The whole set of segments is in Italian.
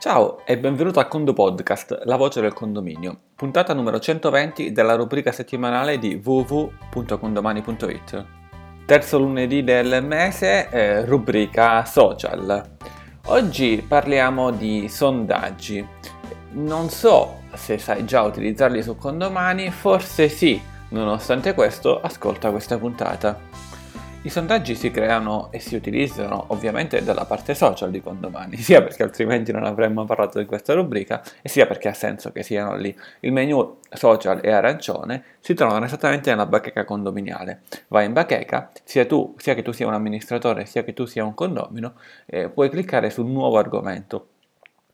Ciao e benvenuto a Condo Podcast, la voce del condominio, puntata numero 120 della rubrica settimanale di www.condomani.it. Terzo lunedì del mese, eh, rubrica social. Oggi parliamo di sondaggi. Non so se sai già utilizzarli su Condomani, forse sì, nonostante questo ascolta questa puntata. I sondaggi si creano e si utilizzano ovviamente dalla parte social di Condomani, sia perché altrimenti non avremmo parlato di questa rubrica, e sia perché ha senso che siano lì. Il menu social e arancione si trovano esattamente nella bacheca condominiale. Vai in bacheca, sia, tu, sia che tu sia un amministratore, sia che tu sia un condomino, eh, puoi cliccare sul nuovo argomento,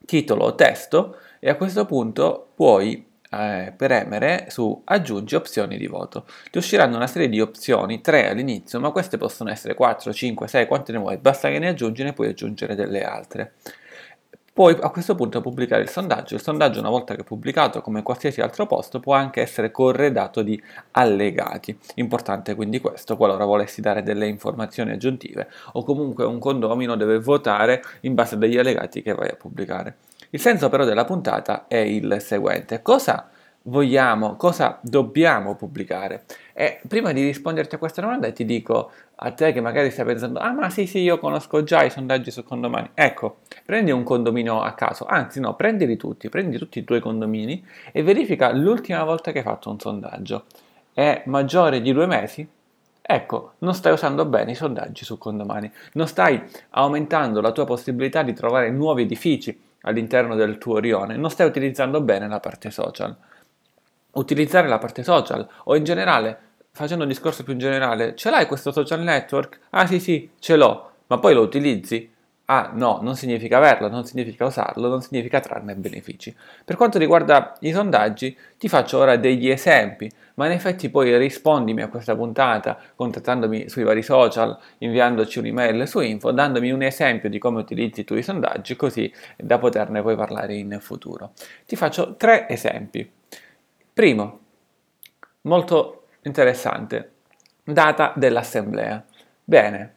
titolo o testo, e a questo punto puoi eh, premere su aggiungi opzioni di voto. Ti usciranno una serie di opzioni, 3 all'inizio, ma queste possono essere 4, 5, 6, quante ne vuoi, basta che ne aggiungi ne puoi aggiungere delle altre. Puoi a questo punto pubblicare il sondaggio. Il sondaggio, una volta che è pubblicato, come qualsiasi altro posto, può anche essere corredato di allegati. Importante quindi questo, qualora volessi dare delle informazioni aggiuntive o comunque un condomino deve votare in base agli allegati che vai a pubblicare. Il senso però della puntata è il seguente. Cosa vogliamo, cosa dobbiamo pubblicare? E prima di risponderti a questa domanda ti dico a te che magari stai pensando, ah ma sì sì io conosco già i sondaggi su condomini. Ecco, prendi un condominio a caso, anzi no, prendili tutti, prendi tutti i tuoi condomini e verifica l'ultima volta che hai fatto un sondaggio. È maggiore di due mesi? Ecco, non stai usando bene i sondaggi su condomani, non stai aumentando la tua possibilità di trovare nuovi edifici, all'interno del tuo rione, non stai utilizzando bene la parte social. Utilizzare la parte social o in generale, facendo un discorso più generale, ce l'hai questo social network? Ah sì sì, ce l'ho, ma poi lo utilizzi? Ah no, non significa averlo, non significa usarlo, non significa trarne benefici. Per quanto riguarda i sondaggi, ti faccio ora degli esempi, ma in effetti poi rispondimi a questa puntata contattandomi sui vari social, inviandoci un'email su info, dandomi un esempio di come utilizzi tu i sondaggi, così da poterne poi parlare in futuro. Ti faccio tre esempi. Primo, molto interessante, data dell'assemblea. Bene,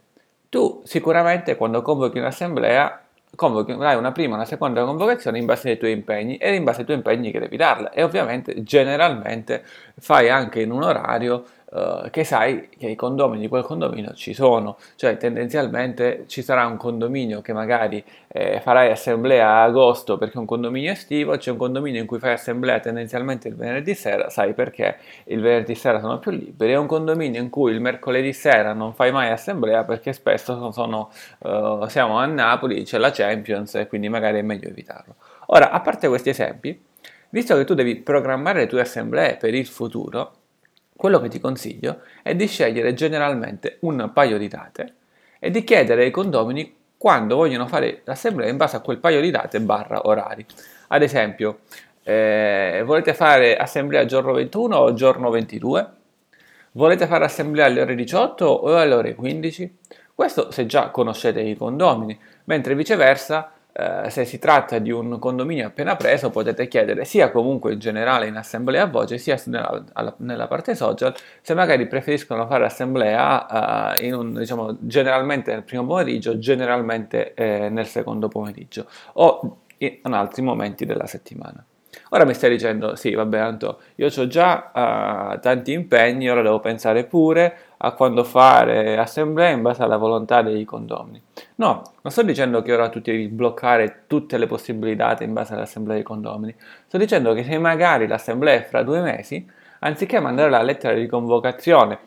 tu sicuramente quando convochi un'assemblea convocherai una prima e una seconda convocazione in base ai tuoi impegni e in base ai tuoi impegni che devi darla e ovviamente generalmente fai anche in un orario uh, che sai che i condomini di quel condominio ci sono, cioè tendenzialmente ci sarà un condominio che magari eh, farai assemblea a agosto perché è un condominio estivo, c'è un condominio in cui fai assemblea tendenzialmente il venerdì sera, sai perché? Il venerdì sera sono più liberi, è un condominio in cui il mercoledì sera non fai mai assemblea perché spesso sono, uh, siamo a Napoli, c'è la Champions e quindi magari è meglio evitarlo. Ora, a parte questi esempi, visto che tu devi programmare le tue assemblee per il futuro, quello che ti consiglio è di scegliere generalmente un paio di date e di chiedere ai condomini quando vogliono fare l'assemblea in base a quel paio di date barra orari. Ad esempio, eh, volete fare assemblea giorno 21 o giorno 22? Volete fare assemblea alle ore 18 o alle ore 15? Questo se già conoscete i condomini, mentre viceversa eh, se si tratta di un condominio appena preso potete chiedere sia comunque in generale in assemblea a voce sia nella, alla, nella parte social se magari preferiscono fare assemblea in un, diciamo, generalmente nel primo pomeriggio, generalmente eh, nel secondo pomeriggio o in altri momenti della settimana. Ora mi stai dicendo, sì, vabbè, Anto, io ho già uh, tanti impegni, ora devo pensare pure a quando fare assemblea in base alla volontà dei condomini. No, non sto dicendo che ora tu devi bloccare tutte le possibilità in base all'assemblea dei condomini. Sto dicendo che se magari l'assemblea è fra due mesi, anziché mandare la lettera di convocazione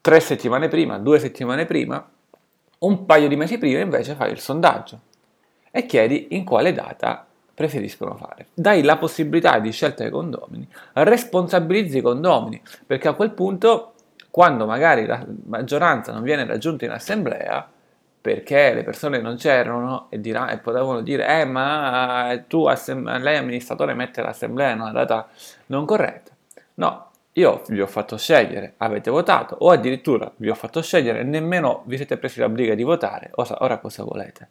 tre settimane prima, due settimane prima, un paio di mesi prima invece fai il sondaggio e chiedi in quale data preferiscono fare. Dai la possibilità di scelta ai condomini, responsabilizzi i condomini, perché a quel punto, quando magari la maggioranza non viene raggiunta in assemblea, perché le persone non c'erano e, dirà, e potevano dire eh ma tu lei amministratore mette l'assemblea in una data non corretta. No io vi ho fatto scegliere avete votato o addirittura vi ho fatto scegliere nemmeno vi siete presi la briga di votare. Ora, ora cosa volete?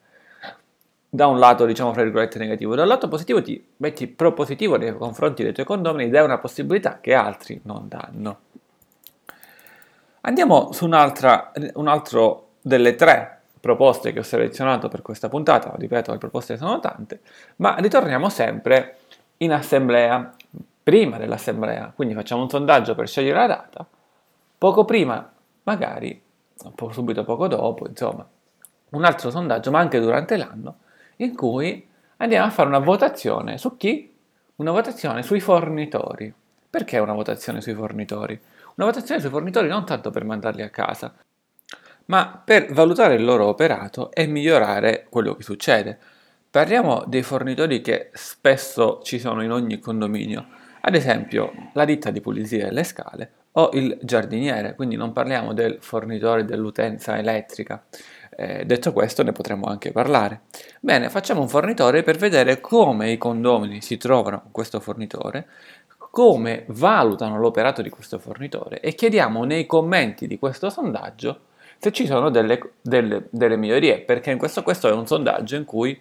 Da un lato, diciamo, fra virgolette, negativo, dal lato positivo ti metti propositivo nei confronti dei tuoi condomini, dai una possibilità che altri non danno. Andiamo su un altro delle tre proposte che ho selezionato per questa puntata, ripeto, le proposte sono tante, ma ritorniamo sempre in assemblea, prima dell'assemblea, quindi facciamo un sondaggio per scegliere la data, poco prima, magari, subito poco dopo, insomma, un altro sondaggio, ma anche durante l'anno, in cui andiamo a fare una votazione su chi? Una votazione sui fornitori. Perché una votazione sui fornitori? Una votazione sui fornitori non tanto per mandarli a casa, ma per valutare il loro operato e migliorare quello che succede. Parliamo dei fornitori che spesso ci sono in ogni condominio, ad esempio la ditta di pulizia delle scale o il giardiniere, quindi non parliamo del fornitore dell'utenza elettrica. Eh, detto questo ne potremmo anche parlare. Bene, facciamo un fornitore per vedere come i condomini si trovano con questo fornitore, come valutano l'operato di questo fornitore e chiediamo nei commenti di questo sondaggio se ci sono delle, delle, delle migliorie, perché in questo, questo è un sondaggio in cui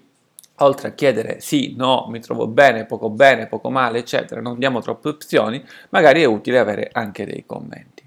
oltre a chiedere sì, no, mi trovo bene, poco bene, poco male, eccetera, non diamo troppe opzioni, magari è utile avere anche dei commenti.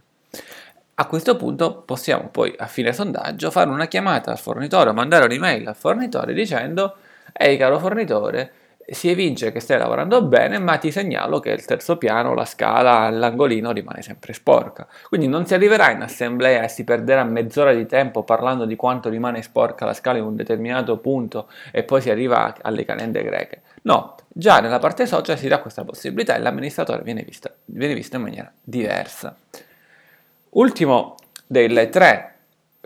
A questo punto possiamo poi a fine sondaggio fare una chiamata al fornitore mandare un'email al fornitore dicendo ehi caro fornitore, si evince che stai lavorando bene, ma ti segnalo che il terzo piano, la scala, l'angolino rimane sempre sporca. Quindi non si arriverà in assemblea e si perderà mezz'ora di tempo parlando di quanto rimane sporca la scala in un determinato punto e poi si arriva alle calende greche. No, già nella parte social si dà questa possibilità e l'amministratore viene, vista, viene visto in maniera diversa. Ultimo delle tre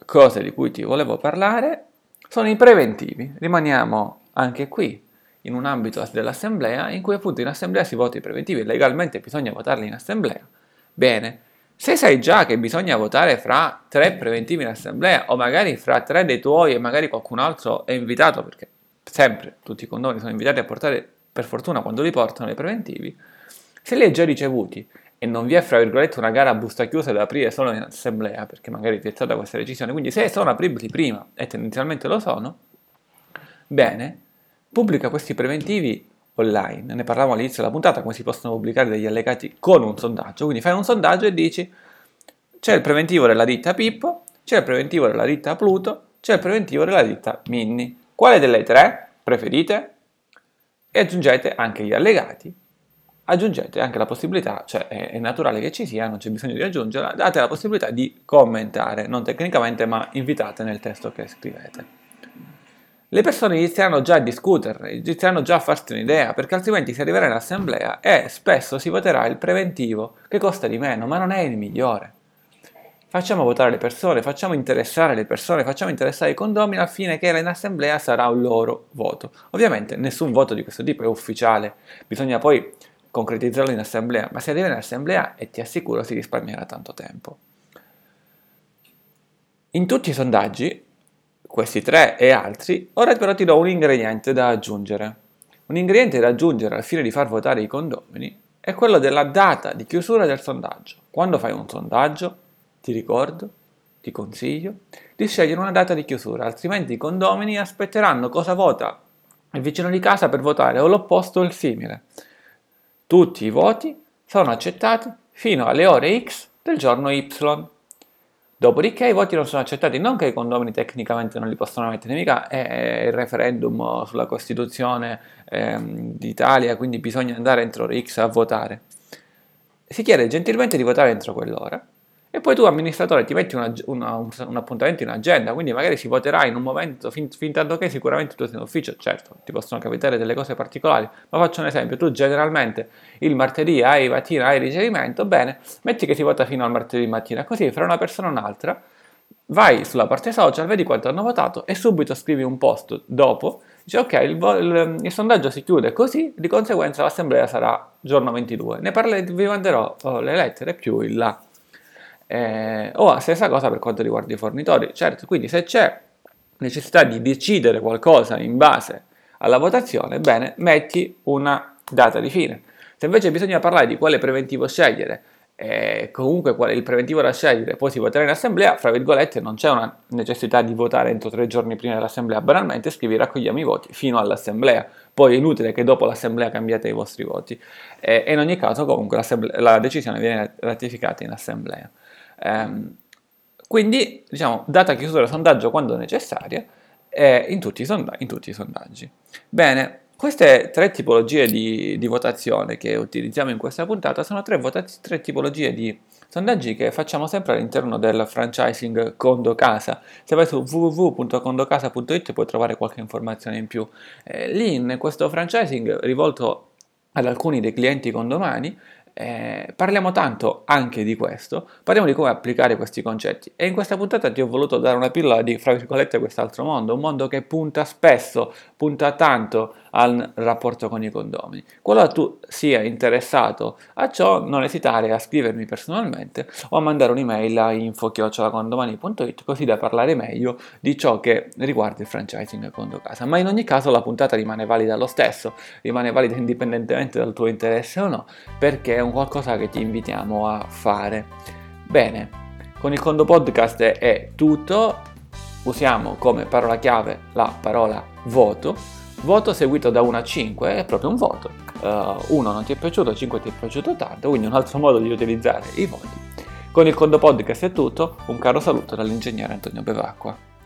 cose di cui ti volevo parlare sono i preventivi. Rimaniamo anche qui in un ambito dell'assemblea in cui appunto in assemblea si vota i preventivi, legalmente bisogna votarli in assemblea. Bene, se sai già che bisogna votare fra tre preventivi in assemblea o magari fra tre dei tuoi e magari qualcun altro è invitato, perché sempre tutti i condomini sono invitati a portare, per fortuna quando li portano i preventivi, se li hai già ricevuti e non vi è fra virgolette una gara a busta chiusa da aprire solo in assemblea, perché magari ti è stata questa decisione, quindi se sono apribili prima e tendenzialmente lo sono, bene, pubblica questi preventivi online. Ne parlavamo all'inizio della puntata, come si possono pubblicare degli allegati con un sondaggio. Quindi fai un sondaggio e dici c'è il preventivo della ditta Pippo, c'è il preventivo della ditta Pluto, c'è il preventivo della ditta Minni. Quale delle tre preferite? E aggiungete anche gli allegati. Aggiungete anche la possibilità, cioè è, è naturale che ci sia, non c'è bisogno di aggiungerla, date la possibilità di commentare, non tecnicamente, ma invitate nel testo che scrivete le persone inizieranno già a discutere, inizieranno già a farsi un'idea, perché altrimenti si arriverà in assemblea e spesso si voterà il preventivo che costa di meno, ma non è il migliore. Facciamo votare le persone, facciamo interessare le persone, facciamo interessare i condomini al fine che in assemblea sarà un loro voto. Ovviamente nessun voto di questo tipo è ufficiale, bisogna poi concretizzarlo in assemblea, ma se arriva in assemblea e ti assicuro si risparmierà tanto tempo. In tutti i sondaggi questi tre e altri, ora però ti do un ingrediente da aggiungere. Un ingrediente da aggiungere al fine di far votare i condomini è quello della data di chiusura del sondaggio. Quando fai un sondaggio, ti ricordo, ti consiglio, di scegliere una data di chiusura, altrimenti i condomini aspetteranno cosa vota il vicino di casa per votare o l'opposto o il simile. Tutti i voti sono accettati fino alle ore X del giorno Y. Dopodiché i voti non sono accettati, non che i condomini tecnicamente non li possono mettere, mica è il referendum sulla Costituzione ehm, d'Italia, quindi bisogna andare entro X a votare. Si chiede gentilmente di votare entro quell'ora e poi tu amministratore ti metti una, una, un, un, appuntamento in agenda, quindi magari si voterà in un momento fin, fin tanto che sicuramente tu sei in ufficio, certo ti possono capitare delle cose particolari, ma faccio un esempio, tu generalmente il martedì hai mattina hai ricevimento, bene, metti che si vota fino al martedì mattina, così fra una persona e un'altra vai sulla parte social, vedi quanto hanno votato e subito scrivi un post dopo, dici ok, il, il, il sondaggio si chiude così, di conseguenza l'assemblea sarà giorno 22, ne parle, vi manderò oh, le lettere più il là. Eh, o la stessa cosa per quanto riguarda i fornitori. Certo, quindi se c'è necessità di decidere qualcosa in base alla votazione, bene, metti una data di fine. Se invece bisogna parlare di quale preventivo scegliere, e comunque qual è il preventivo da scegliere, poi si voterà in assemblea, fra virgolette non c'è una necessità di votare entro tre giorni prima dell'assemblea, banalmente scrivi raccogliamo i voti fino all'assemblea, poi è inutile che dopo l'assemblea cambiate i vostri voti e in ogni caso comunque la decisione viene ratificata in assemblea. Um, Quindi, diciamo, data chiusura del sondaggio quando necessaria, eh, in, tutti sonda- in, tutti i sondaggi. Bene, queste tre tipologie di, di, votazione che utilizziamo in questa puntata sono tre, votaz- tre tipologie di sondaggi che facciamo sempre all'interno del franchising Condo Casa. Se vai su www.condocasa.it puoi trovare qualche informazione in più. Eh, lì in questo franchising rivolto ad alcuni dei clienti condomani eh, parliamo tanto anche di questo, parliamo di come applicare questi concetti. E in questa puntata ti ho voluto dare una pillola di, fra virgolette, quest'altro mondo, un mondo che punta spesso, punta tanto al rapporto con i condomini. Qualora tu sia interessato a ciò, non esitare a scrivermi personalmente o a mandare un'email a info-condomani.it così da parlare meglio di ciò che riguarda il franchising condo casa. Ma in ogni caso la puntata rimane valida lo stesso, rimane valida indipendentemente dal tuo interesse o no, perché è un qualcosa che ti invitiamo a fare. Bene, con il Condo Podcast è tutto, usiamo come parola chiave la parola voto, voto seguito da 1 a 5 è proprio un voto, 1 uh, non ti è piaciuto, 5 ti è piaciuto tanto, quindi un altro modo di utilizzare i voti. Con il Condo Podcast è tutto, un caro saluto dall'ingegnere Antonio Bevacqua.